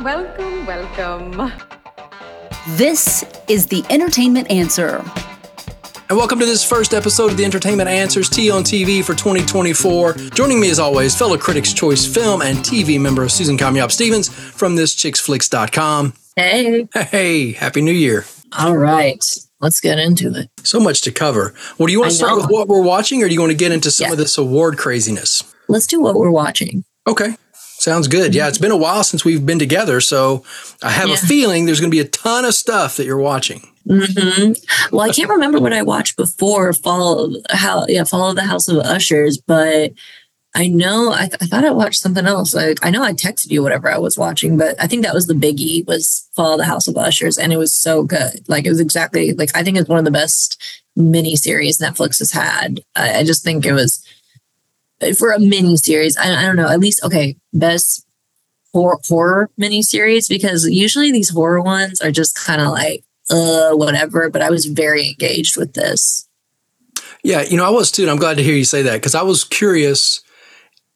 welcome, welcome. This is the Entertainment Answer. And welcome to this first episode of the Entertainment Answers TEA on TV for 2024. Joining me as always, fellow Critics' Choice film and TV member Susan Kamyab Stephens from thischicksflix.com. Hey. Hey, Happy New Year. All right. Let's get into it. So much to cover. Well, do you want to start with what we're watching or do you want to get into some Yeah. of this award craziness? Let's do what we're watching. Okay. Sounds good. Yeah, it's been a while since we've been together, so I have a feeling there's going to be a ton of stuff that you're watching. hmm Well, I can't remember what I watched before Fall how yeah Fall of the House of Ushers, but I know I, th- I thought I watched something else. Like I know I texted you whatever I was watching, but I think that was the biggie was Fall of the House of Ushers, and it was so good. Like it was exactly like I think it's one of the best mini series Netflix has had. I, I just think it was for a mini series. I, I don't know. At least okay, best horror, horror mini series because usually these horror ones are just kind of like uh whatever. But I was very engaged with this. Yeah, you know, I was too. And I'm glad to hear you say that because I was curious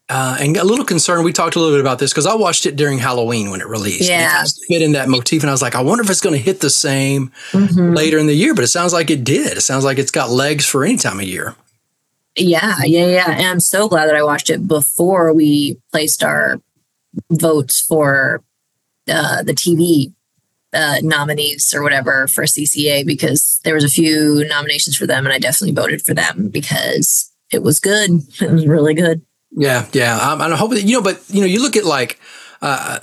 uh, and a little concerned. We talked a little bit about this because I watched it during Halloween when it released. It Yeah. of fit in that motif. And I was like, I wonder if it's going to hit the same Mhm. later in the year. But it sounds like it did. It sounds like it's got legs for any time of year. Yeah, yeah, yeah. And I'm so glad that I watched it before we placed our votes for uh, the TV uh, nominees or whatever for CCA because there was a few nominations for them, and I definitely voted for them because it was good. It was really good. Yeah, yeah. Um, and I hope that, you know, but, you know, you look at like, uh,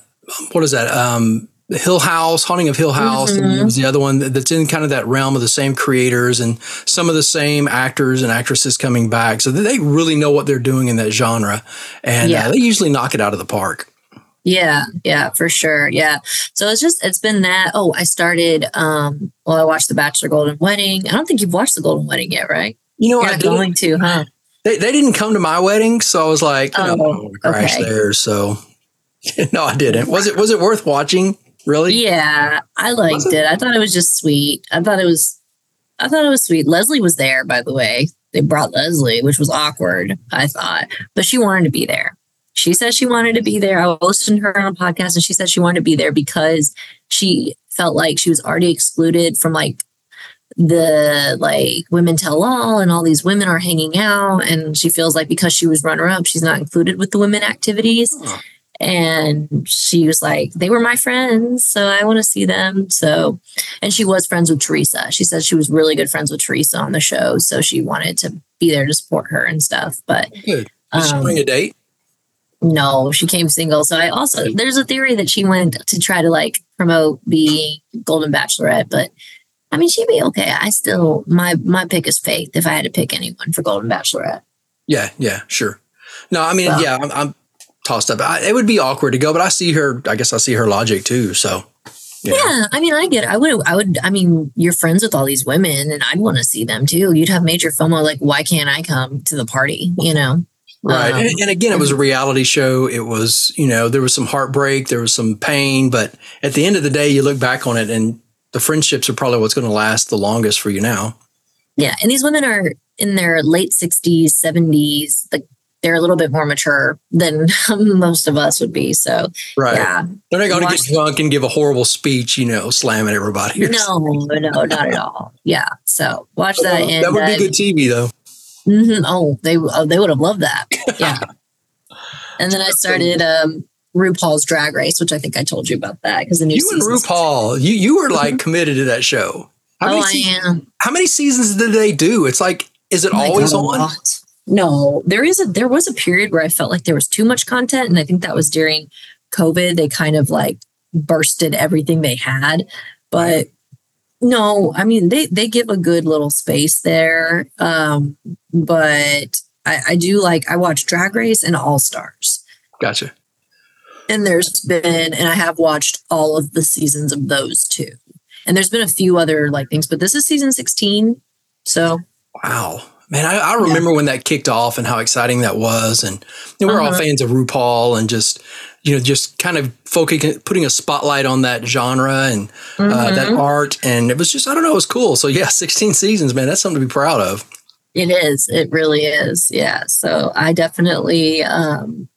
what is that? Um, Hill House, Haunting of Hill House, and there was the other one that's in kind of that realm of the same creators and some of the same actors and actresses coming back. So they really know what they're doing in that genre, and Yeah. uh, they usually knock it out of the park. Yeah, yeah, for sure. Yeah. So it's just it's been that. Oh, I started um well, I watched The Bachelor Golden Wedding. I don't think you've watched The Golden Wedding yet, right? You know, You're I not going to, huh? they, they didn't come to my wedding, so I was like, you know, I Oh, don't want to crash okay. there. So no, I didn't. Was it was it worth watching? Really? Yeah, I liked Was it? it. I thought it was just sweet. I thought it was I thought it was sweet. Leslie was there, by the way. They brought Leslie, which was awkward, I thought. But she wanted to be there. She said she wanted to be there. I listened to her on a podcast and she said she wanted to be there because she felt like she was already excluded from like the like women tell all and all these women are hanging out and she feels like because she was runner up she's not included with the women activities. And she was like they were my friends so i want to see them so and she was friends with theresa she said she was really good friends with theresa on the show so she wanted to be there to support her and stuff but Good. Did she um, bring a date? no, she came single. So I also there's a theory that she went to try to like promote being Golden Bachelorette, but I mean she'd be okay. I still my my pick is Faith if I had to pick anyone for Golden Bachelorette. Yeah, yeah, sure. No, I mean, yeah, I'm, I'm tossed up. I, it would be awkward to go, but I see her. I guess I see her logic too. So, know. Yeah, I mean I get it. I would I would I mean you're friends with all these women and I'd want to see them too. You'd have major FOMO like why can't I come to the party, you know? right. Um, and, and again, it was a reality show. It was, you know, there was some heartbreak, there was some pain, but at the end of the day, you look back on it, and the friendships are probably what's going to last the longest for you now. Yeah, and these women are in their late 60s, 70s. Like they're a little bit more mature than most of us would be. So, Right. yeah. They're not going to get drunk and give a horrible speech, you know, slamming everybody. No, no, not at all. Yeah. So, watch that. And, that would be uh, good TV, though. mhm. Oh, they oh, they would have loved that. Yeah. and then I started um RuPaul's Drag Race, which I think I told you about that because the new You and season's- RuPaul, you you were like committed to that show. How Oh, many, I se- am. how many seasons did they do? It's like, is it Oh always God, on? No, there is a there was a period where I felt like there was too much content, and I think that was during COVID. They kind of like bursted everything they had, but no, I mean they they give a good little space there. Um, but I, I do like I watch Drag Race and All Stars, Gotcha. and there's been and I have watched all of the seasons of those two, and there's been a few other like things, but this is season sixteen, so Wow. Man, I, I remember when that kicked off and how exciting that was. And you know, we're all Uh-huh. fans of RuPaul and just, you know, just kind of focusing, putting a spotlight on that genre and uh, that Mhm. art. And it was just, I don't know, it was cool. So, yeah, 16 seasons, man, that's something to be proud of. It is. It really is. Yeah. So I definitely um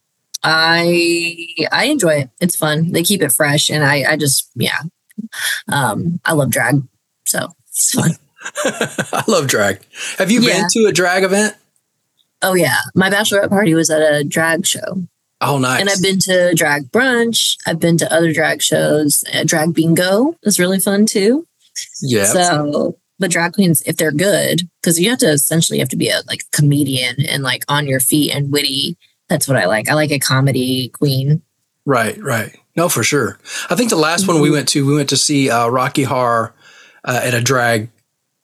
I I enjoy it. It's fun. They keep it fresh, and I I just yeah, um, I love drag, so it's fun. I love drag. Have you Yeah. been to a drag event? Oh yeah, my bachelorette party was at a drag show, Oh, nice. and I've been to drag brunch. I've been to other drag shows. Uh, drag bingo is really fun too. yeah. So, but drag queens, if they're good, because you have to essentially have to be a like comedian and like on your feet and witty. That's what I like. I like a comedy queen. Right, right. No, for sure. I think the last one we Mm-hmm. went to, we went to see uh, Rocky Horror uh, at a drag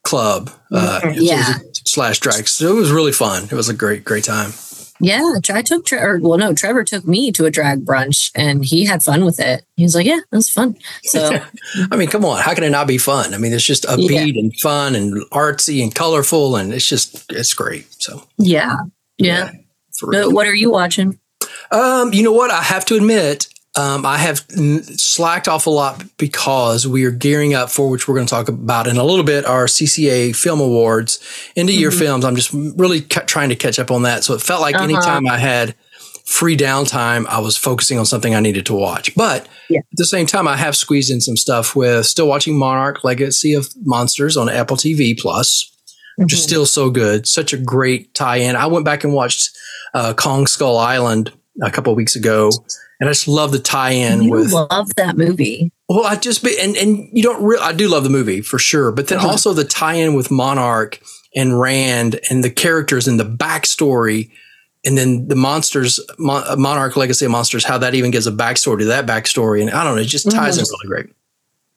club. Uh, so it was Yeah. slash drag. So it was really fun. It was a great, great time. Yeah, I took Tre- or well, no, Trevor took me to a drag brunch and he had fun with it. He was like, "Yeah, that was fun." So I mean, come on. How can it not be fun? I mean, it's just upbeat and fun and artsy and colorful, and it's just, it's great. So, yeah, yeah. for real. But what are you watching? Um, you know what? I have to admit, um, I have n- slacked off a lot because we are gearing up for which we're going to talk about in a little bit our CCA Film Awards end of year Mm-hmm. films. I'm just really ca- trying to catch up on that. So it felt like Uh-huh. anytime I had free downtime, I was focusing on something I needed to watch. But Yeah. at the same time, I have squeezed in some stuff with still watching Monarch Legacy of Monsters on Apple TV Plus which is Mhm. still so good. Such a great tie-in. I went back and watched uh, Kong Skull Island a couple of weeks ago, and I just love the tie-in You with. love that movie. Well, I just be and and you don't. Re- I do love the movie for sure, but then Uh-huh. also the tie-in with Monarch and Rand and the characters and the backstory. And then the monsters, Mon- Monarch Legacy of Monsters, how that even gives a backstory to that backstory. And I don't know, it just ties in really great.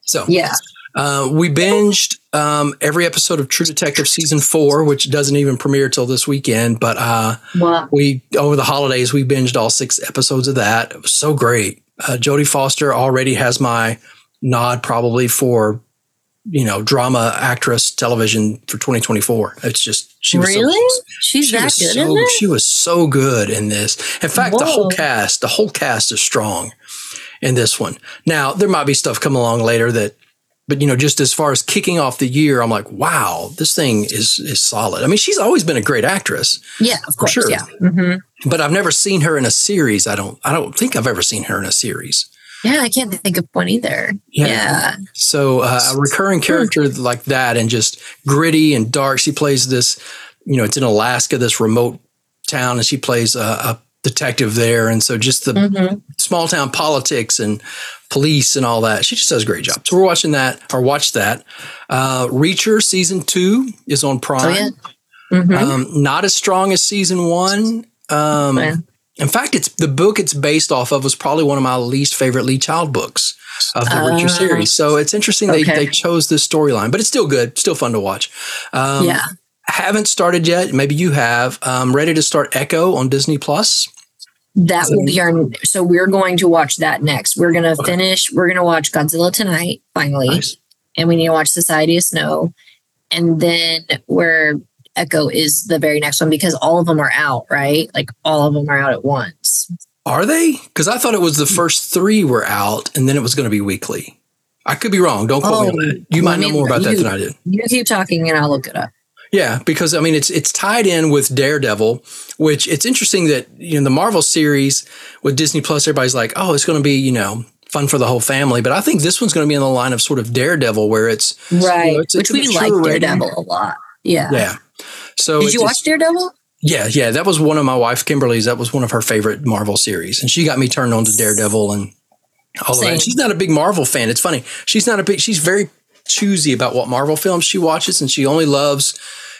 So, Yeah. Uh, we binged um, every episode of True Detective season four, which doesn't even premiere till this weekend. But uh, Well, we over the holidays we binged all six episodes of that. It was so great. Uh, Jodie Foster already has my nod, probably for you know drama actress television for 2024. It's just she was so- really? She's she that good so? She was so good in this. In fact, the whole cast, the whole cast is strong in this one. Now, there might be stuff come along later that, but you know, just as far as kicking off the year, I'm like, wow, this thing is is solid. I mean, she's always been a great actress, Yeah, of course. sure. Yeah. hmm but I've never seen her in a series. I don't. I don't think I've ever seen her in a series. Yeah, I can't think of one either. Yeah. Yeah. So uh, a recurring character like that, and just gritty and dark. She plays this. You know, it's in Alaska, this remote town, and she plays a, a detective there. And so just the hmm small town politics and police and all that. She just does a great job. So we're watching that or watch that. Uh, Reacher season two is on Oh, Prime. yeah. hmm Um, not as strong as season one. Um, Yeah. In fact, it's the book it's based off of was probably one of my least favorite Lee Child books of the Reacher Ah. series. So it's interesting they, Okay. they chose this storyline, but it's still good, still fun to watch. Um, yeah. Haven't started yet. Maybe you have. Um, ready to start Echo on Disney Plus. That will be our. So we're going to watch that next. We're going to finish. We're going to watch Godzilla tonight, finally, Nice. and we need to watch Society of Snow, and then we're Echo is the very next one because all of them are out, right? Like all of them are out at once. Are they? Because I thought it was the first three were out, and then it was going to be weekly. I could be wrong. Don't quote me on Oh, that. You might know more about that than I did. You keep talking, and I'll look it up. Yeah, because I mean it's it's tied in with Daredevil, which it's interesting that you know the Marvel series with Disney Plus, everybody's like, oh, it's going to be you know fun for the whole family, but I think this one's going to be in the line of sort of Daredevil, where it's Right, it's- which it's we like mature rating. Daredevil a lot. Yeah. yeah. So Did you watch Daredevil? Yeah, yeah, that was one of my wife Kimberly's. That was one of her favorite Marvel series, and she got me turned on to Daredevil and all of that. And she's not a big Marvel fan. It's funny. She's not a big. She's very choosy about what Marvel films she watches, and she only loves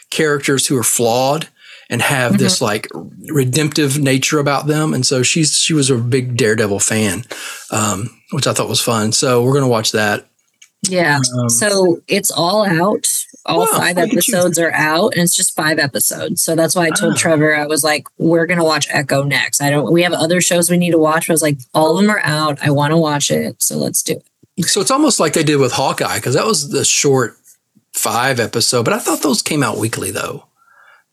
characters who are flawed and have this like redemptive nature about them. And so she's she was a big Daredevil fan, um, which I thought was fun. So we're gonna watch that. Yeah. Um, so it's all out. All Wow, five episodes are out, and it's just five episodes. So that's why I told Ah. Trevor I was like, "We're gonna watch Echo next." I don't. We have other shows we need to watch. But I was like, "All of them are out. I want to watch it, so let's do it." So it's almost like they did with Hawkeye because that was the short five episode, but I thought those came out weekly though.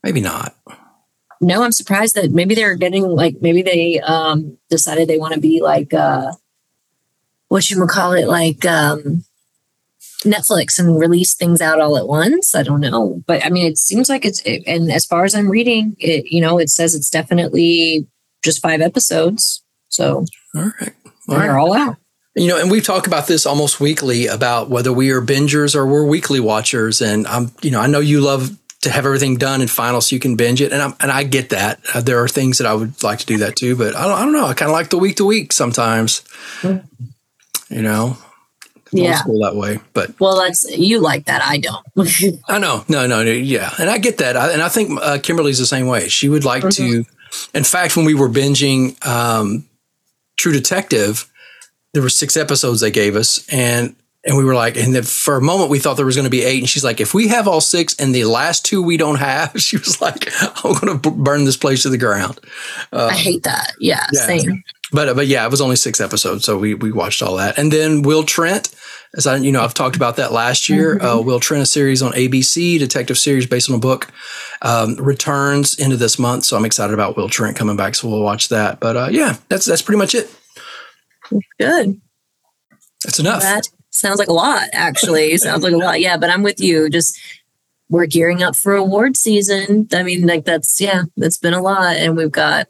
Maybe not. No, I'm surprised that maybe they're getting like maybe they um decided they want to be like uh what you would call it like um Netflix and release things out all at once. I don't know, but I mean, it seems like it's. and as far as I'm reading, it you know, it says it's definitely just five episodes. So All right. All they're right. all out. You know, and we talk about this almost weekly about whether we are bingers or we're weekly watchers. And I'm, you know, I know you love to have everything done and final so you can binge it, and I'm, and I get that. Uh, there are things that I would like to do that too, but I don't, I don't know. I kind of like the week to week sometimes. You know, Yeah. school that way, but Well, that's you like that. I don't. I know, no, no, no, yeah, and I get that, I, and I think uh, Kimberly's the same way. She would like to. In fact, when we were binging um, True Detective, there were six episodes they gave us, and and we were like, and then for a moment we thought there was going to be eight, and she's like, if we have all six and the last two we don't have, she was like, I'm going to burn this place to the ground. I hate that. Yeah, yeah. same. But but yeah, it was only six episodes, so we we watched all that, and then Will Trent, as I you know I've talked about that last year. Uh, Will Trent, a series on ABC, detective series based on a book, um, returns into this month, so I'm excited about Will Trent coming back. So we'll watch that. But uh, yeah, that's that's pretty much it. Good. That's enough. That sounds like a lot, actually. sounds like a lot. Yeah, but I'm with you. Just we're gearing up for award season. I mean, like that's yeah, that's been a lot. And we've got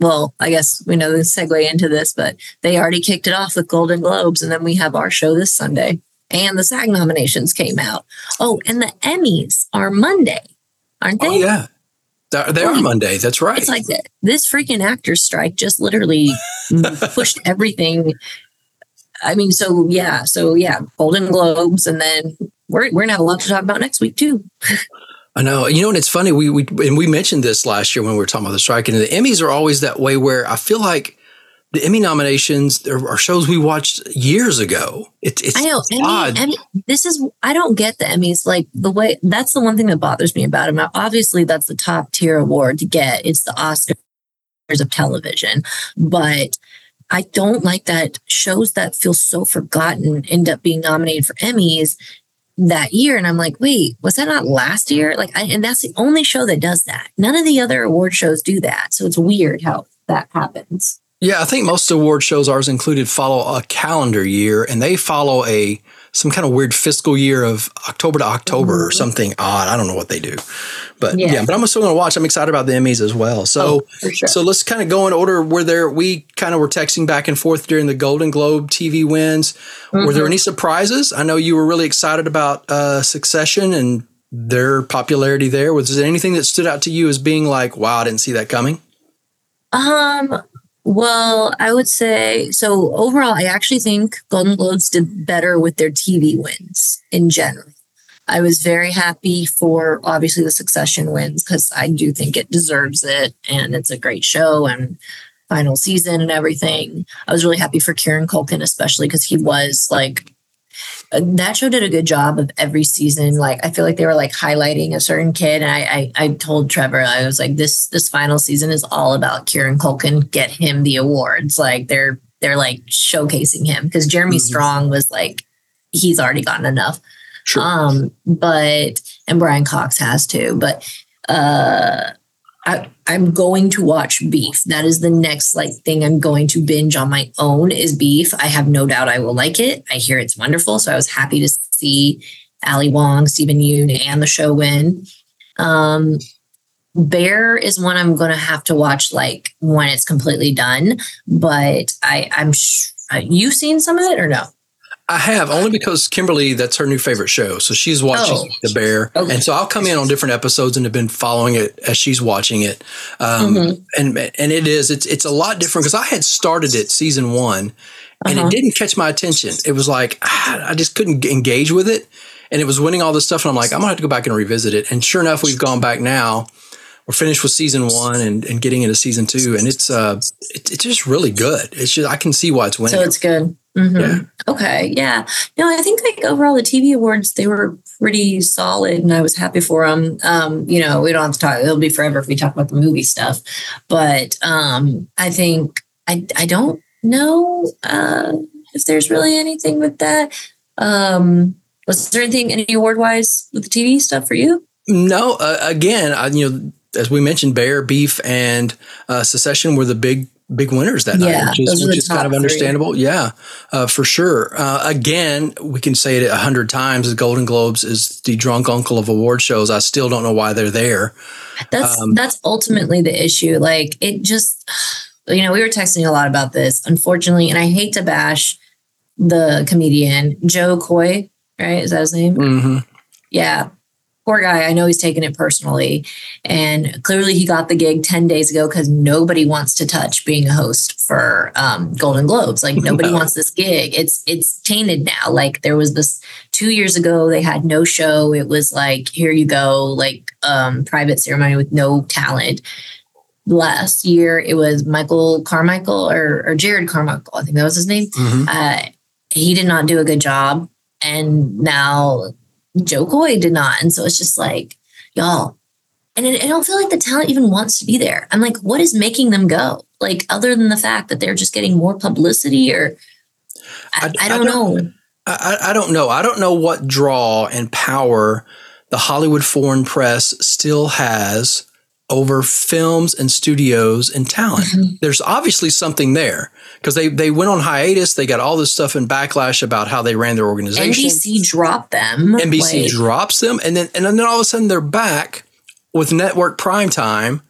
well, I guess we know the segue into this, but they already kicked it off with Golden Globes, and then we have our show this Sunday. And the SAG nominations came out. Oh, and the Emmys are Monday, aren't they? Oh yeah, they are Monday. That's right. It's like th- this freaking actors strike just literally pushed everything. I mean, so yeah, so yeah, Golden Globes, and then we're we're gonna have a lot to talk about next week too. I know. You know, and it's funny. We we and we mentioned this last year when we were talking about the strike, and the Emmys are always that way. Where I feel like the Emmy nominations are, are shows we watched years ago. It, it's I know. Emmy. Emmy, this is I don't get the Emmys like the way. That's the one thing that bothers me about them. Now, obviously, that's the top tier award to get. It's the Oscars of television, but. I don't like that shows that feel so forgotten end up being nominated for Emmys that year. And I'm like, wait, was that not last year? Like, I, and that's the only show that does that. None of the other award shows do that. So it's weird how that happens. Yeah, I think most award shows, ours included, follow a calendar year, and they follow a some kind of weird fiscal year of October to October or something odd. I don't know what they do, but yeah. Yeah. but I'm still going to watch. I'm excited about the Emmys as well. So, Oh, sure. so let's kind of go in order. Where there, we kind of were texting back and forth during the Golden Globe TV wins. Were Mm-hmm. there any surprises? I know you were really excited about uh, Succession and their popularity there. Was there anything that stood out to you as being like, "Wow, I didn't see that coming"? Um, well, I would say so overall, I actually think Golden Globes did better with their TV wins in general. I was very happy for obviously the succession wins because I do think it deserves it and it's a great show and final season and everything. I was really happy for Kieran Culkin, especially because he was like that show did a good job of every season. Like I feel like they were like highlighting a certain kid, and I I, I told Trevor I was like this this final season is all about Kieran Culkin. Get him the awards. Like they're they're like showcasing him because Jeremy Mhm. Strong was like he's already gotten enough. Sure. Um, but and Brian Cox has too. But uh I, I'm going to watch Beef. That is the next like thing I'm going to binge on my own is Beef. I have no doubt I will like it. I hear it's wonderful, so I was happy to see Ali Wong, Steven Yeun, and the show win. Um, Bear is one I'm going to have to watch like when it's completely done. But I, I'm sh- uh, you seen some of it or no? I have only because Kimberly, that's her new favorite show. So she's watching Oh. The Bear. Okay. And so I'll come in on different episodes and have been following it as she's watching it. Um, Mhm. and, and it is, it's, it's a lot different because I had started it season one and Uh-huh. it didn't catch my attention. It was like, I just couldn't engage with it. And it was winning all this stuff. And I'm like, I'm gonna have to go back and revisit it. And sure enough, we've gone back now. We're finished with season one and, and getting into season two. And it's, uh, it, it's just really good. It's just, I can see why it's winning. So it's good. Mhm. Yeah. Okay. Yeah. No, I think like overall the TV awards they were pretty solid, and I was happy for them. Um, you know, we don't have to talk. It'll be forever if we talk about the movie stuff, but um, I think I I don't know uh, if there's really anything with that. Um, was there anything any award wise with the TV stuff for you? No, uh, again, I, you know, as we mentioned, Bear, Beef, and uh, Succession were the big big winners that Yeah, night, which is, which is kind of three. understandable. Yeah, uh, for sure. Uh, again, we can say it a hundred times: the Golden Globes is the drunk uncle of award shows. I still don't know why they're there. That's Um, that's ultimately the issue. Like it just you know, we were texting a lot about this, unfortunately, and I hate to bash the comedian Jo Koy, right? Is that his name? hmm Yeah. Poor guy. I know he's taken it personally. And clearly he got the gig 10 days ago because nobody wants to touch being a host for um, Golden Globes. Like nobody No. wants this gig. It's it's tainted now. Like there was this two years ago, they had no show. It was like, here you go, like um private ceremony with no talent. Last year it was Michael Carmichael or, or Jerrod Carmichael, I think that was his name hmm uh, he did not do a good job. And now Jo Koy did not. And so it's just like, y'all. And it, I don't feel like the talent even wants to be there. I'm like, what is making them go? Like, other than the fact that they're just getting more publicity or I, I- I, I don't, don't- know. I I don't know. I don't know what draw and power the Hollywood foreign press still has over films and studios and talent. Mhm. There's obviously something there because they they went on hiatus. They got all this stuff in backlash about how they ran their organization. NBC dropped them. NBC like, drops them, and then and then all of a sudden they're back with network prime time,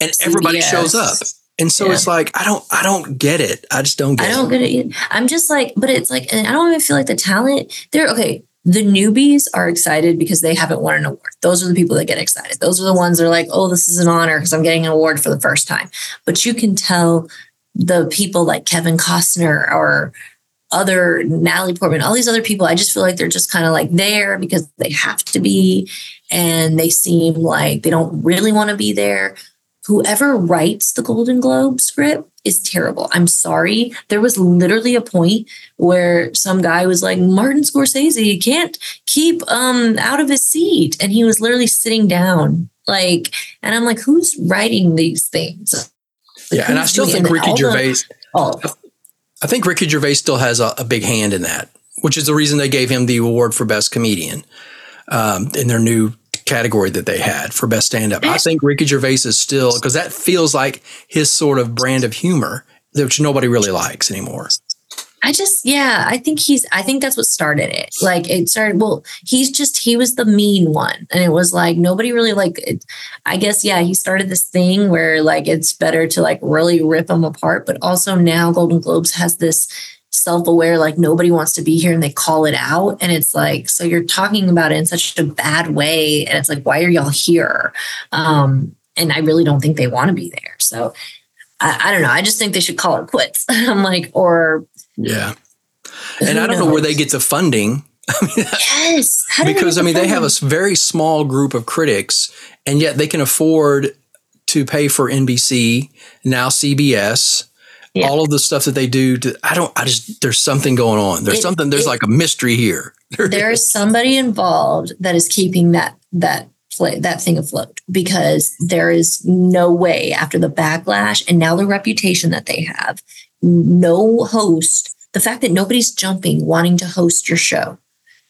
and everybody shows up. And so Yeah. it's like I don't I don't get it. I just don't get it. I don't get it. I'm just like, but it's like, and I don't even feel like the talent. They're okay. The newbies are excited because they haven't won an award. Those are the people that get excited. Those are the ones that are like, oh, this is an honor because I'm getting an award for the first time. But you can tell the people like Kevin Costner or other Natalie Portman, all these other people, I just feel like they're just kind of like there because they have to be. And they seem like they don't really want to be there whoever writes the Golden Globe script is terrible. I'm sorry. There was literally a point where some guy was like, Martin Scorsese can't keep um out of his seat. And he was literally sitting down. Like, and I'm like, who's writing these things? Like, yeah, and I still think? Ricky Gervais. Oh, I think Ricky Gervais still has a, a big hand in that, which is the reason they gave him the award for best comedian um, in their new category that they had for best stand up. I mm. think Ricky Gervais is still because that feels like his sort of brand of humor, which nobody really likes anymore. I just, yeah, I think he's, I think that's what started it. Like it started, well, he's just, he was the mean one. And it was like, nobody really like, it, I guess, yeah, he started this thing where like it's better to like really rip them apart. But also now Golden Globes has this self aware, like nobody wants to be here and they call it out. And it's like, so you're talking about it in such a bad way. And it's like, why are y'all here? Um, and I really don't think they want to be there. So I, I don't know. I just think they should call it quits. I'm like, or Yeah. And I don't know where they get the funding Yes. Because I mean the they have a very small group of critics, and yet they can afford to pay for NBC now CBS. Yeah. All of the stuff that they do, to, I don't. I just there's something going on. There's It- something. There's it- like a mystery here. there is somebody involved that is keeping that that play that thing afloat because there is no way after the backlash and now the reputation that they have, no host. The fact that nobody's jumping wanting to host your show,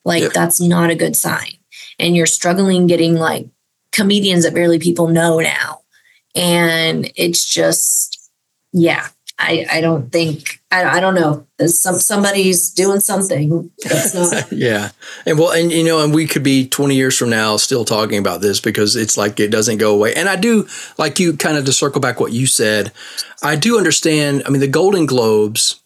like Yep. that's not a good sign. And you're struggling getting like comedians that barely people know now, and it's just yeah. I, I don't think I, I don't know. Some somebody's doing something not yeah, and well, and you know, and we could be 20 years from now still talking about this because it's like it doesn't go away. And I do like you kind of to circle back what you said. I do understand. I mean, the Golden Globes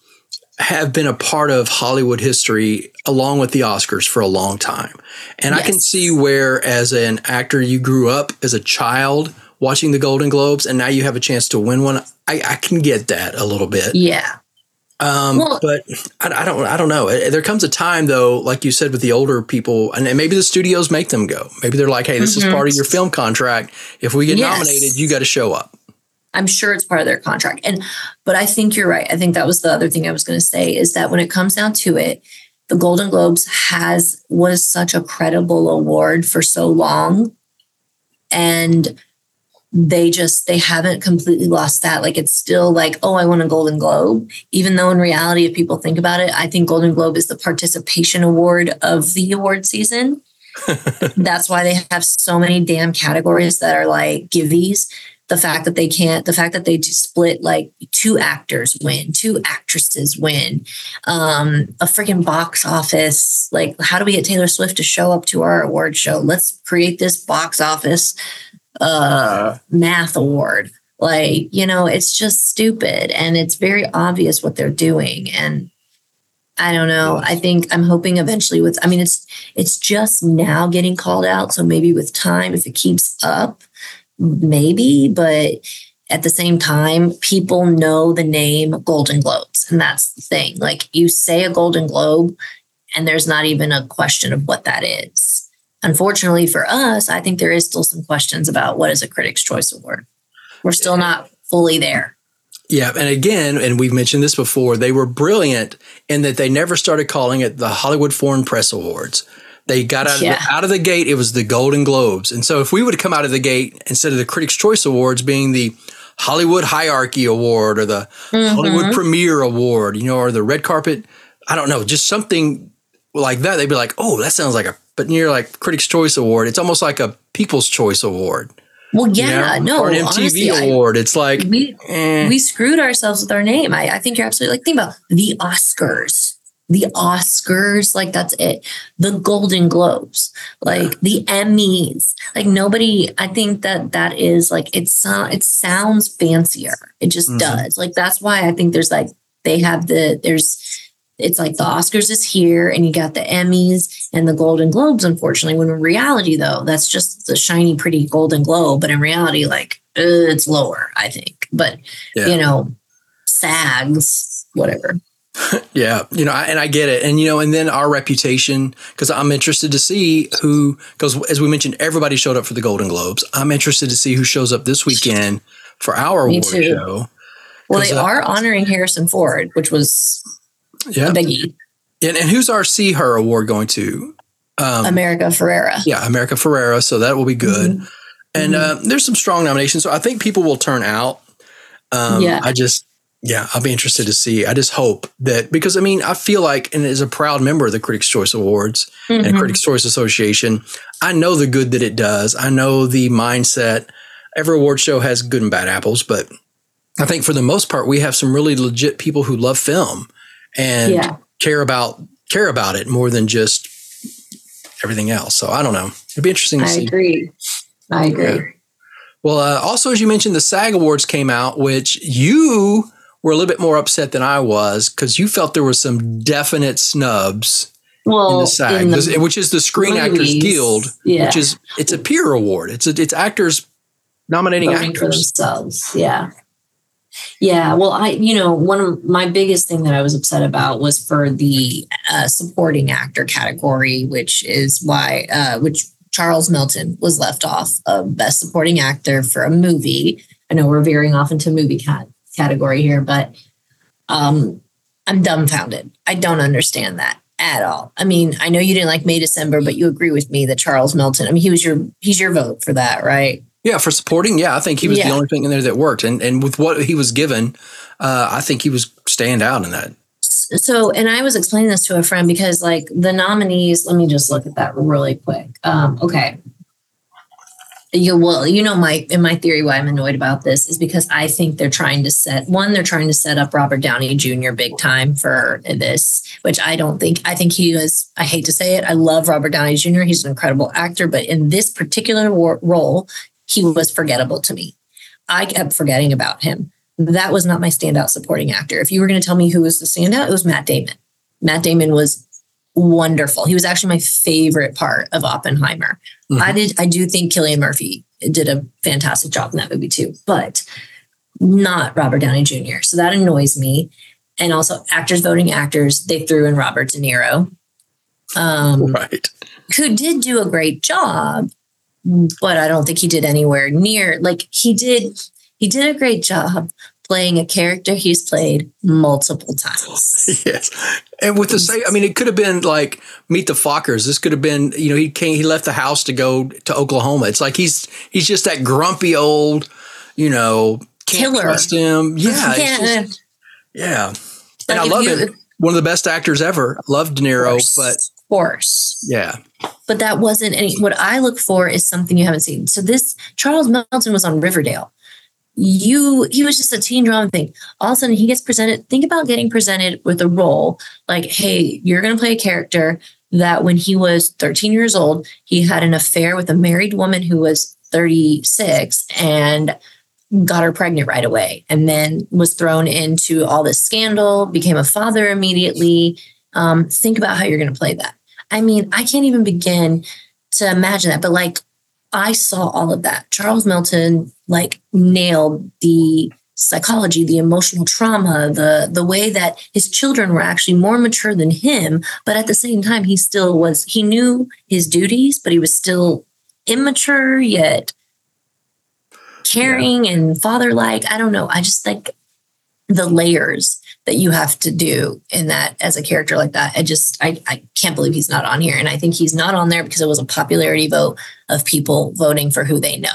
have been a part of Hollywood history along with the Oscars for a long time. And I can see where as an actor you grew up as a child watching the Golden Globes and now you have a chance to win one. I, I can get that a little bit. yeah. Um, Well- but I, I don't, I don't know. There comes a time though, like you said, with the older people, and maybe the studios make them go. Maybe they're like, "Hey, this is Mhm. part of your film contract. If we get Yes. nominated, you got to show up." I'm sure it's part of their contract. And but I think you're right. I think that was the other thing I was going to say is that when it comes down to it, the Golden Globes has was such a credible award for so long and they just they haven't completely lost that like it's still like oh i won a golden globe even though in reality if people think about it i think golden globe is the participation award of the award season that's why they have so many damn categories that are like giveys the fact that they can't, the fact that they just split like two actors win, two actresses win, um, a freaking box office. Like, how do we get Taylor Swift to show up to our award show? Let's create this box office uh, math award. Like, you know, it's just stupid and it's very obvious what they're doing. And I don't know. I think I'm hoping eventually with I mean it's it's just now getting called out. So maybe with time, if it keeps up, maybe, but at the same time, people know the name Golden Globes. And that's the thing. Like you say a Golden Globe, and there's not even a question of what that is. Unfortunately for us, I think there is still some questions about what is a Critics' Choice Award. We're still not fully there. Yeah, and again, and we've mentioned this before, they were brilliant in that they never started calling it the Hollywood Foreign Press Awards. They got out, Yeah. of the, out of the gate, it was the Golden Globes. And so if we would have come out of the gate instead of the Critics' Choice Awards being the Hollywood Hierarchy Award or the mm-hmm. Hollywood Premiere Award, you know, or the red carpet, I don't know, just something like that, they'd be like, oh, that sounds like a, but near like Critics' Choice Award, it's almost like a People's Choice Award. Well, you yeah, know? no, or an MTV honestly, I- Award. it's like, we eh. we screwed ourselves with our name. I, I think you're absolutely like think about the Oscars. The Oscars, like that's it. The Golden Globes, like the Emmys, like nobody. I think that that is like it's it sounds fancier. It just Mhm. does. Like that's why I think there's like they have the there's it's like the Oscars is here and you got the Emmys and the Golden Globes, unfortunately. When in reality, though, that's just the shiny, pretty Golden Globe. But in reality, like uh, it's lower, I think. But Yeah. you know, SAGs, whatever. Yeah, you know, I, and I get it, and you know, and then our reputation because I'm interested to see who because as we mentioned, everybody showed up for the Golden Globes. I'm interested to see who shows up this weekend for our Me award too. show. Well, they uh, are honoring Harrison Ford, which was Yeah, a biggie. And, and who's our SeeHer award going to? Um, America Ferrera. yeah, America Ferrera. So that will be good. Mhm. And uh, there's some strong nominations, so I think people will turn out. Um, Yeah. I just, yeah, I'll be interested to see. I just hope that because I mean, I feel like, and as a proud member of the Critics' Choice Awards and Mhm. Critics' Choice Association, I know the good that it does. I know the mindset. Every award show has good and bad apples, but I think for the most part, we have some really legit people who love film and Yeah. Care about care about it more than just everything else. So I don't know. It'd be interesting to I see. agree. I agree. Yeah. Well, uh, also, as you mentioned, the SAG Awards came out, which you were a little bit more upset than I was because you felt there were some definite snubs in Well, the SAG, in the which is the Screen Actors Guild, yeah. which is it's a peer award. It's a, it's actors nominating voting actors. themselves. Yeah. Yeah. Well, I, you know, one of my biggest thing that I was upset about was for the uh, supporting actor category, which is why, uh, which Charles Melton was left off of best supporting actor for a movie. I know we're veering off into movie cat- category here, but um, I'm dumbfounded. I don't understand that at all. I mean, I know you didn't like May December, but you agree with me that Charles Melton. I mean, he was your he's your vote for that, right? Yeah, for supporting. Yeah, I think he was the only thing in there that worked, and and with what he was given, uh, I think he was stand out in that. so and i was explaining this to a friend because like the nominees let me just look at that really quick um okay you well you know my in my theory why i'm annoyed about this is because i think they're trying to set one they're trying to set up robert downey jr big time for this which i don't think i think he was i hate to say it i love robert downey jr he's an incredible actor but in this particular war- role he was forgettable to me i kept forgetting about him that was not my standout supporting actor. If you were going to tell me who was the standout, it was Matt Damon. Matt Damon was wonderful. He was actually my favorite part of Oppenheimer. Mhm. I did I do think Cillian Murphy did a fantastic job in that movie too, but not Robert Downey Jr. So that annoys me. And also actors voting actors, they threw in Robert De Niro. Um, Right. who did do a great job, but I don't think he did anywhere near like he did. He did a great job playing a character he's played multiple times. Yes, and with the same, I mean, it could have been like Meet the Fockers. This could have been, you know, he came, he left the house to go to Oklahoma. It's like he's he's just that grumpy old, you know, can't Killer. trust him. Yeah, Yeah. just- yeah. Like and I love you- him. One of the best actors ever. I Love De Niro, but course. yeah, But that wasn't any. What I look for is something you haven't seen. So this Charles Melton was on Riverdale. you he was just a teen drama thing. All of a sudden he gets presented. Think about getting presented with a role like, hey, you're gonna play a character that when he was 13 years old, he had an affair with a married woman who was 36 and got her pregnant right away and then was thrown into all this scandal, became a father immediately. Um, think about how you're going to play that. I mean, I can't even begin to imagine that, but like I saw all of that. Charles Melton like nailed the psychology, the emotional trauma, the the way that his children were actually more mature than him, but at the same time he still was he knew his duties, but he was still immature yet caring yeah. and father like. I don't know. I just think the layers that you have to do in that as a character like that. I just I, I can't believe he's not on here. And I think he's not on there because it was a popularity vote of people voting for who they know.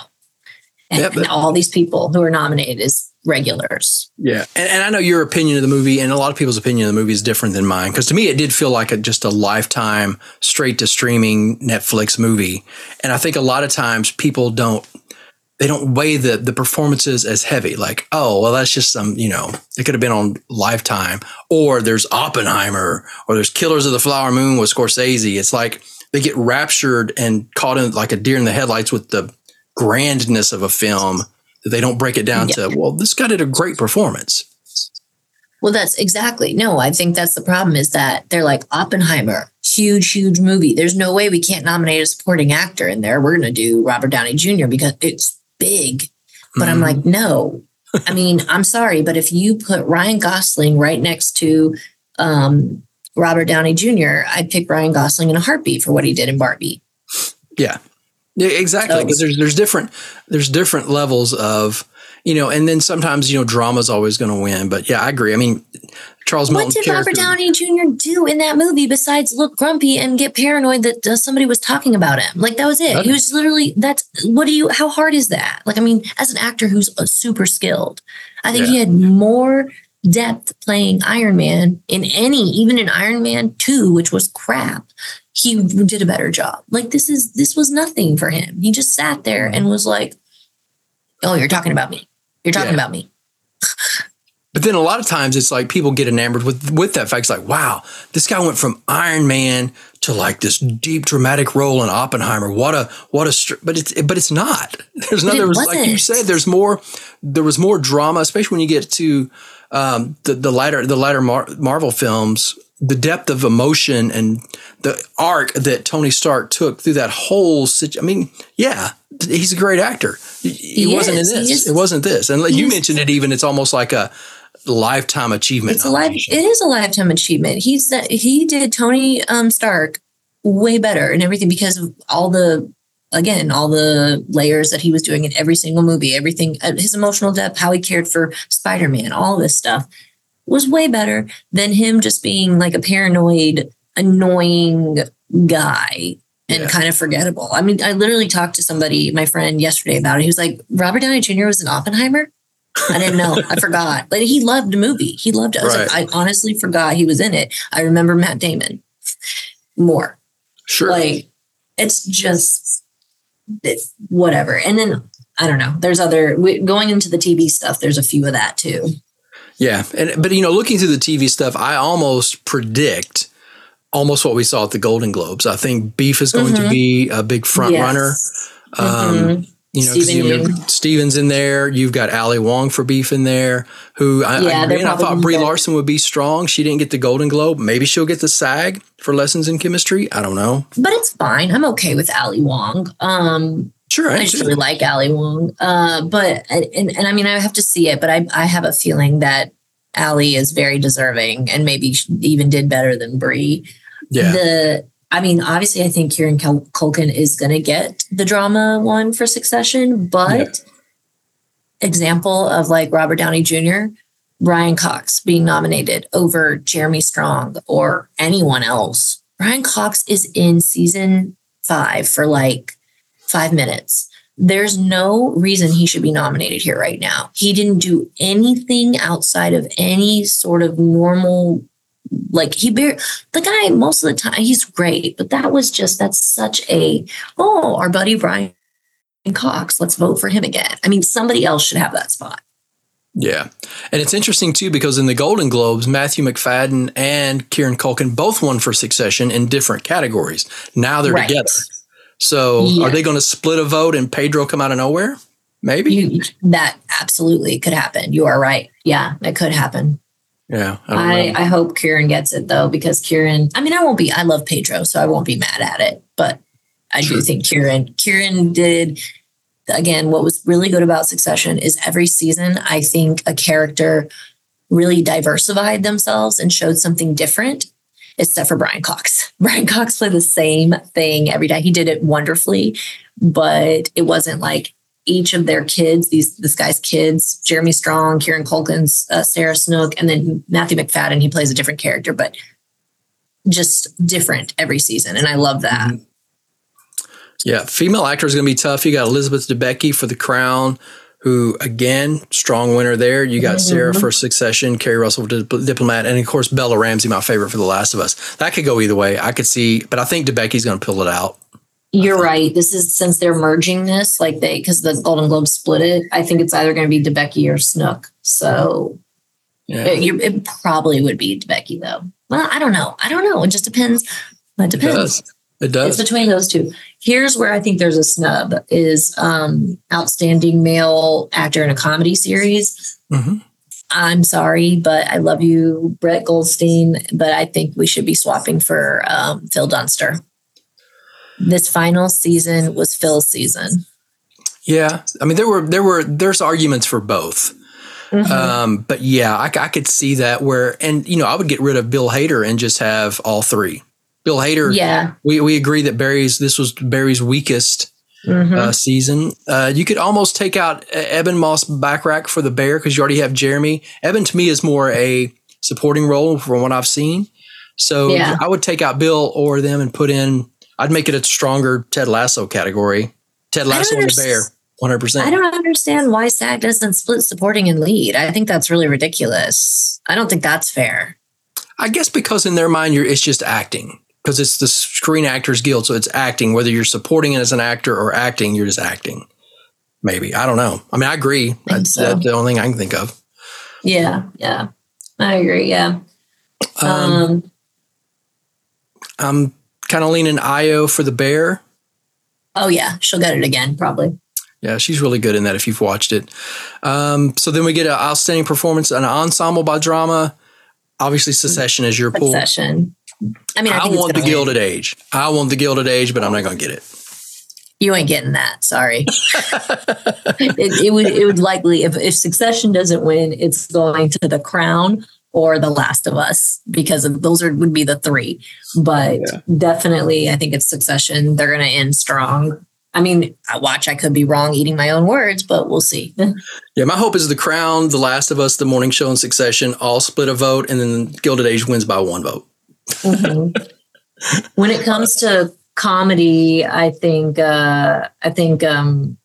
And, and all these people who are nominated is regulars. Yeah. And, and, I know your opinion of the movie and a lot of people's opinion of the movie is different than mine. Cause to me, it did feel like a, just a lifetime straight to streaming Netflix movie. And I think a lot of times people don't, they don't weigh the, the performances as heavy. Like, oh, well, that's just some, you know, it could have been on Lifetime or there's Oppenheimer or there's Killers of the Flower Moon with Scorsese. It's like they get raptured and caught in like a deer in the headlights with the grandness of a film that they don't break it down yeah. to, well, this guy did a great performance. Well, that's exactly no. I think that's the problem is that they're like Oppenheimer, huge, huge movie. There's no way we can't nominate a supporting actor in there. We're going to do Robert Downey Jr. because it's big. But mm-hmm. I'm like, no. I mean, I'm sorry, but if you put Ryan Gosling right next to um, Robert Downey Jr., I'd pick Ryan Gosling in a heartbeat for what he did in Barbie. Yeah, yeah, exactly. Because there's there's different there's different levels of you know, and then sometimes you know drama's always going to win. But yeah, I agree. I mean, Charles. What did Robert Downey Jr. do in that movie besides look grumpy and get paranoid that uh, somebody was talking about him? Like that was it. He was literally that's what do you? How hard is that? Like I mean, as an actor who's uh, super skilled, I think yeah. he had more depth playing Iron Man in any, even in Iron Man 2, which was crap, he did a better job. Like this is this was nothing for him. He just sat there and was like, "Oh, you're talking about me. You're talking yeah. about me." but then a lot of times it's like people get enamored with with that fact. It's like, wow, this guy went from Iron Man to like this deep dramatic role in Oppenheimer. What a what a but it's but it's not. There's not there like you said. There's more. There was more drama, especially when you get to um, the the latter the latter Mar- Marvel films the depth of emotion and the arc that Tony Stark took through that whole situation. I mean, yeah, he's a great actor. He, he wasn't is. in this. It wasn't this. And you mentioned it even, it's almost like a lifetime achievement. It's a life, it is a lifetime achievement. He's that he did Tony um, Stark way better and everything because of all the again all the layers that he was doing in every single movie everything uh, his emotional depth how he cared for spider-man all this stuff was way better than him just being like a paranoid, annoying guy and yeah. kind of forgettable. I mean, I literally talked to somebody, my friend, yesterday about it. He was like, Robert Downey Jr. was in Oppenheimer. I didn't know. I forgot. Like he loved the movie. He loved it. I, right. like, I honestly forgot he was in it. I remember Matt Damon more. Sure. Like it's just it's whatever. And then I don't know. There's other going into the TV stuff. There's a few of that too. Yeah, and but you know, looking through the TV stuff, I almost predict almost what we saw at the Golden Globes. I think Beef is going mm-hmm. to be a big front yes. runner. Um, mm-hmm. You know, Steven Yeun Steven's in there. You've got Ali Wong for Beef in there. Who I, yeah, I, I thought Brie Larson would be strong. She didn't get the Golden Globe. Maybe she'll get the SAG for Lessons in Chemistry. I don't know. But it's fine. I'm okay with Ali Wong. Um, Sure, I just really like Ali Wong. Uh, but and, and I mean, I have to see it, but I I have a feeling that Ali is very deserving and maybe even did better than Brie. Yeah. The I mean, obviously, I think Kieran Culkin is going to get the drama one for Succession, but yeah. example of like Robert Downey Jr., Brian Cox being nominated over Jeremy Strong or anyone else. Brian Cox is in season five for like five minutes. There's no reason he should be nominated here right now. He didn't do anything outside of any sort of normal like he bear the guy most of the time he's great but that was just that's such a oh our buddy brian Cox. Let's vote for him again. I mean, somebody else should have that spot. Yeah. And it's interesting too because in the Golden Globes, Matthew Macfadyen and Kieran Culkin both won for Succession in different categories. Now they're Right. together. So Yeah. are they going to split a vote and Pedro come out of nowhere? Maybe. You, that absolutely could happen. You are right. Yeah, it could happen. Yeah. I I. I hope Kieran gets it though, because Kieran, I mean, I won't be, I love Pedro, so I won't be mad at it. But I Sure. do think Kieran, Kieran did, again, what was really good about Succession is every season, I think a character really diversified themselves and showed something different, except for Brian Cox. Brian Cox played the same thing every day. He did it wonderfully, but it wasn't like each of their kids, these this guy's kids, Jeremy Strong, Kieran Culkin's, uh, Sarah Snook, and then Matthew Macfadyen. He plays a different character, but just different every season, and I love that. Yeah, female actor is going to be tough. You got Elizabeth Debicki for The Crown, who again strong winner there. You got Sarah for Succession, Keri Russell for Dip- Diplomat, and of course Bella Ramsey, my favorite for The Last of Us. That could go either way. I could see, but I think Debicki's going to pull it out. You're right. This is since they're merging this, like they because the Golden Globe split it. I think it's either going to be Debicki or Snook. So Yeah, it, you- it probably would be Debicki though. Well, I don't know. I don't know. It just depends. It depends. it does. It does. It's between those two. Here's where I think there's a snub is um outstanding male actor in a comedy series. Mhm. I'm sorry, but I love you, Brett Goldstein, but I think we should be swapping for um, Phil Dunster. This final season was Phil's season. Yeah, I mean there were there were there's arguments for both. Mm-hmm. Um, but yeah, I could see that where, and you know, I would get rid of Bill Hader and just have all three. Bill Hader, yeah. we, we agree that Barry's this was Barry's weakest Mhm. uh, season. Uh, you could almost take out uh, Ebon Moss-Bachrach for the Bear because you already have Jeremy. Eben to me is more a supporting role from what I've seen. So Yeah. I would take out Bill or them and put in. I'd make it a stronger Ted Lasso category. Ted Lasso and the Bear, one hundred I don't understand why SAG doesn't split supporting and lead. I think that's really ridiculous. I don't think that's fair. I guess because in their mind, you're it's just acting because it's the Screen Actors Guild, so it's acting. Whether you're supporting it as an actor or acting, you're just acting. Maybe I don't know. I mean, I agree. That's, so. that's the only thing I can think of. Yeah, yeah. I agree. Yeah. Um, Um, I'm kind of leaning Ayo for the Bear. oh yeah, she'll get it again, probably. Yeah, she's really good in that if you've watched it. Um, so then we get an outstanding performance, an ensemble by drama. Obviously, Succession is your pool. Session. I mean, I, I, want the win. Gilded Age. I want the Gilded Age, but I'm not going to get it. You ain't getting that. Sorry. it, it would. It would likely if if Succession doesn't win, it's going to The Crown or The Last of Us because of, those are would be the three. But definitely, I think it's Succession. They're going to end strong. I mean, I watch. I could be wrong, eating my own words, but we'll see. Yeah, my hope is The Crown, The Last of Us, The Morning Show, and Succession all split a vote, and then Gilded Age wins by one vote. Mhm. when it comes to comedy, I think uh I think um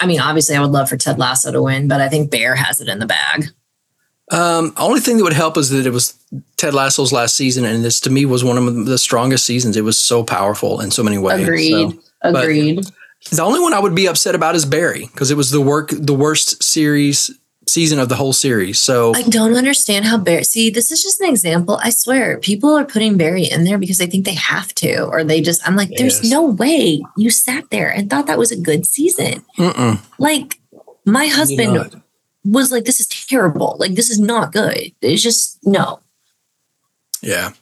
I mean obviously I would love for Ted Lasso to win, but I think Bear has it in the bag. Um, only thing that would help is that it was Ted Lasso's last season, and this to me was one of the strongest seasons. It was so powerful in so many ways. Agreed. So, Agreed. the only one I would be upset about is Barry because it was the work, the worst series season of the whole series. So I don't understand how Barry see this is just an example. I swear, people are putting Barry in there because they think they have to, or they just I'm like, there's Yes. no way you sat there and thought that was a good season. mm-mm, Like my husband. Was like, This is terrible. Like this is not good. It's just no. Yeah,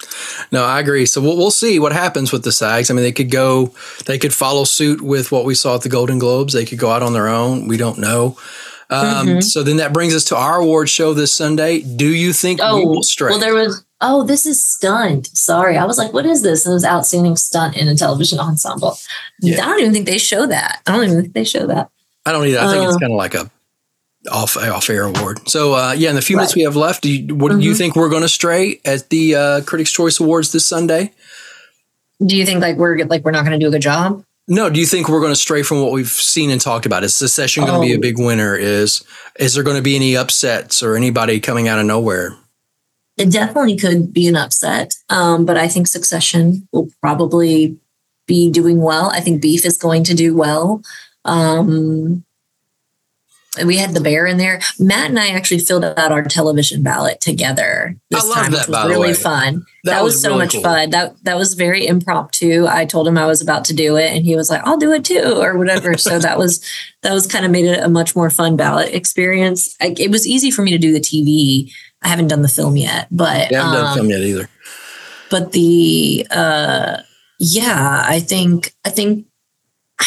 no, I agree. So we'll, we'll see what happens with the SAGs. I mean, they could go, they could follow suit with what we saw at the Golden Globes. They could go out on their own. We don't know. Um, Mhm. So then that brings us to our award show this Sunday. Do you think we Oh, will stray? well, there was. Oh, this is stunt. Sorry, I was like, "What is this?" And it was outstanding stunt in a television ensemble. Yeah. I don't even think they show that. I don't even think they show that. I don't either. I think it's Uh, kind of like a off off air award. So uh, yeah, in the few minutes we have left, do you, what do you Mhm. think we're going to stray at the uh, Critics' Choice Awards this Sunday? Do you think like we're like we're not going to do a good job? No, do you think we're going to stray from what we've seen and talked about? Is Succession going to be a Oh. big winner? Is is there going to be any upsets or anybody coming out of nowhere? It definitely could be an upset, um, but I think Succession will probably be doing well. I think Beef is going to do well. Um, and we had the bear in there. Matt and I actually filled out our television ballot together this I love time, that, which was really fun. That, That was, was so really much cool. fun. That that was very impromptu. I told him I was about to do it, and he was like, "I'll do it too," or whatever. so that was that was kind of made it a much more fun ballot experience. I, it was easy for me to do the TV. I haven't done the film yet, but Yeah, I haven't done um, film yet either. but the uh yeah i think i think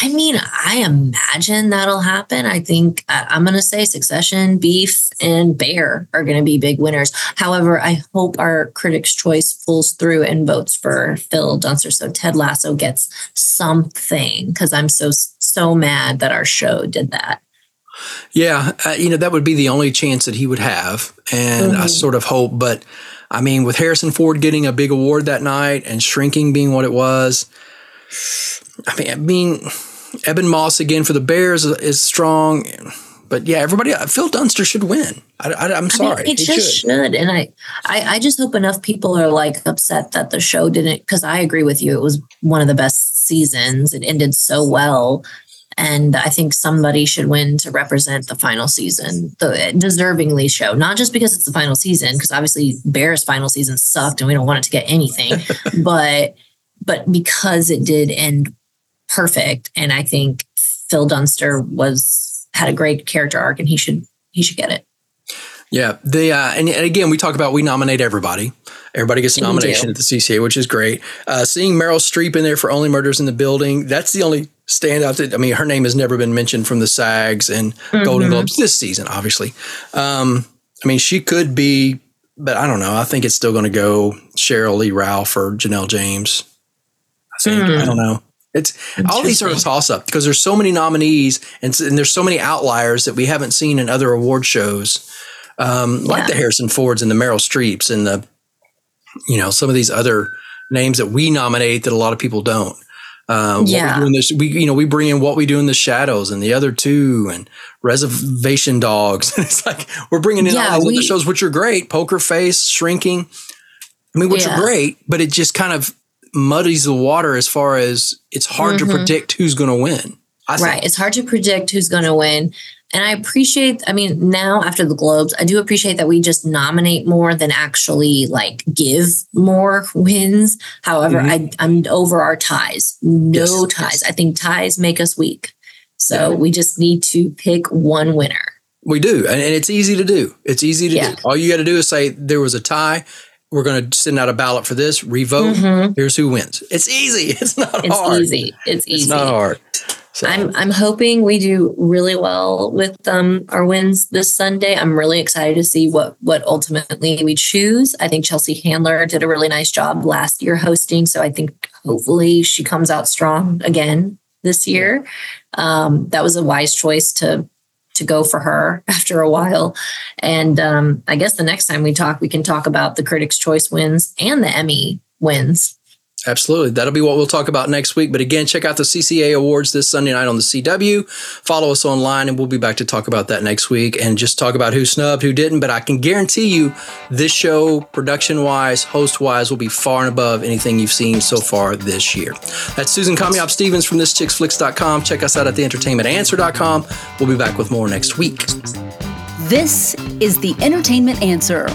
i mean i imagine that'll happen i think I, i'm going to say succession beef and bear are going to be big winners however i hope our critics choice pulls through and votes for phil dunster so ted lasso gets something because i'm so so mad that our show did that Yeah, uh, you know that would be the only chance that he would have, and I Mhm. sort of hope. But I mean, with Harrison Ford getting a big award that night and Shrinking being what it was, I mean, I mean, Ebon Moss again for the Bears is, strong. But yeah, everybody, uh, Phil Dunster should win. I, am I mean, sorry, it he just should. should. And I, I, I just hope enough people are like upset that the show didn't. Because I agree with you, it was one of the best seasons. It ended so well, and I think somebody should win to represent the final season, the deservingly show. Not just because it's the final season, because obviously Bears' final season sucked, and we don't want it to get anything, but but because it did end perfect, and I think Phil Dunster was had a great character arc, and he should he should get it. Yeah, the uh, and, and again, we talk about we nominate everybody. Everybody gets a nomination at the CCA, which is great. Uh, seeing Meryl Streep in there for Only Murders in the Building, that's the only standout. That I mean, her name has never been mentioned from the SAGs and Golden Mhm. Globes this season, obviously. Um, I mean, she could be, but I don't know. I think it's still going to go Sheryl Lee Ralph or Janelle James. I think Hmm. I don't know. It's all these are a toss up because there's so many nominees and, and there's so many outliers that we haven't seen in other award shows, um, like Yeah. the Harrison Fords and the Meryl Streeps and the, you know, some of these other names that we nominate that a lot of people don't. Uh, Yeah. we, this, we you know we bring in what we do in the shadows and the other two and reservation dogs. it's like we're bringing in Yeah, all these we- other shows which are great. Poker Face, Shrinking. I mean, which Yeah. are great, but it just kind of muddies the water as far as it's hard to Mhm. predict who's going to win. I think. Right. It's hard to predict who's going to win. And I appreciate, I mean, now after the Globes, I do appreciate that we just nominate more than actually like give more wins. However, I, I'm over our ties. No Mm-hmm. Yes, ties. yes. I think ties make us weak. So Yeah. we just need to pick one winner. We do, and, and it's easy to do. It's easy to Yeah. do. All you got to do is say there was a tie. We're going to send out a ballot for this. Revote. Mhm. Here's who wins. It's easy. It's not It's hard. easy. It's easy. It's not hard. So, I'm I'm hoping we do really well with um our wins this Sunday. I'm really excited to see what what ultimately we choose. I think Chelsea Handler did a really nice job last year hosting, so I think hopefully she comes out strong again this year. Um, that was a wise choice to to go for her after a while. And um, I guess the next time we talk, we can talk about the Critics' Choice wins and the Emmy wins. Absolutely. That'll be what we'll talk about next week. But again, check out the CCA Awards this Sunday night on the CW. Follow us online, and we'll be back to talk about that next week and just talk about who snubbed, who didn't. But I can guarantee you, this show, production wise, host wise, will be far and above anything you've seen so far this year. That's Susan Kamyab Stephens from ThisChicksFlix.com. Check us out at theentertainmentanswer.com. We'll be back with more next week. This is the Entertainment Answer.